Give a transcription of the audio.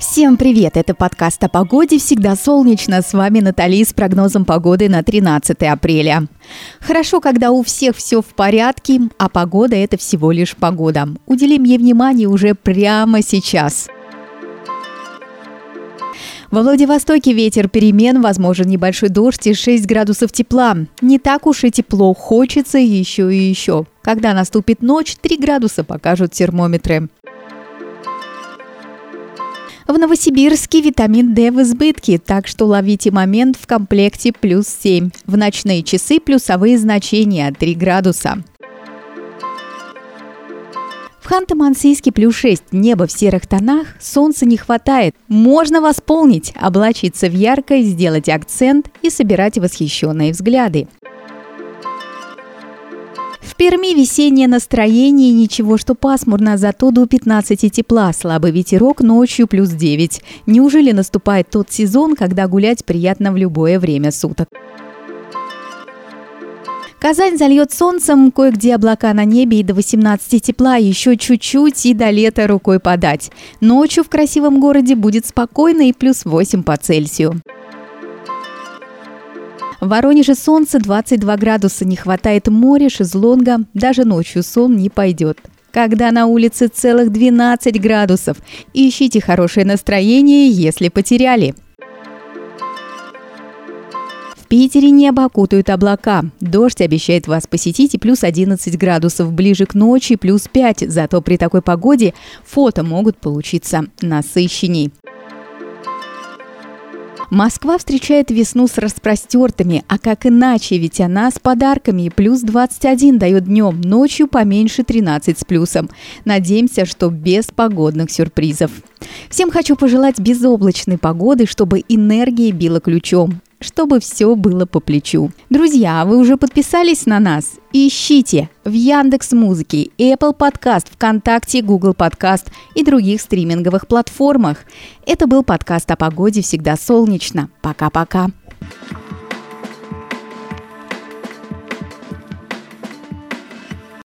Всем привет! Это подкаст о погоде «Всегда солнечно». С вами Натали с прогнозом погоды на 13 апреля. Хорошо, когда у всех все в порядке, а погода – это всего лишь погода. Уделим ей внимание уже прямо сейчас – во Владивостоке ветер перемен, возможен небольшой дождь и 6 градусов тепла. Не так уж и тепло, хочется еще и еще. Когда наступит ночь, 3 градуса покажут термометры. В Новосибирске витамин D в избытке, так что ловите момент в комплекте плюс 7. В ночные часы плюсовые значения 3 градуса. Ханты-Мансийске плюс 6, небо в серых тонах, солнца не хватает. Можно восполнить, облачиться в яркое, сделать акцент и собирать восхищенные взгляды. Перми весеннее настроение, ничего что пасмурно, зато до 15 тепла, слабый ветерок, ночью плюс 9. Неужели наступает тот сезон, когда гулять приятно в любое время суток? Казань зальет солнцем, кое-где облака на небе и до 18 тепла, еще чуть-чуть и до лета рукой подать. Ночью в красивом городе будет спокойно и плюс 8 по Цельсию. В Воронеже солнце 22 градуса, не хватает моря, шезлонга, даже ночью сон не пойдет. Когда на улице целых 12 градусов. Ищите хорошее настроение, если потеряли. Питере небо окутают облака. Дождь обещает вас посетить и плюс 11 градусов. Ближе к ночи плюс 5. Зато при такой погоде фото могут получиться насыщенней. Москва встречает весну с распростертыми, а как иначе, ведь она с подарками. Плюс 21 дает днем, ночью поменьше 13 с плюсом. Надеемся, что без погодных сюрпризов. Всем хочу пожелать безоблачной погоды, чтобы энергия била ключом чтобы все было по плечу. Друзья, вы уже подписались на нас? Ищите в Яндекс Музыке, Apple Podcast, ВКонтакте, Google Podcast и других стриминговых платформах. Это был подкаст о погоде «Всегда солнечно». Пока-пока.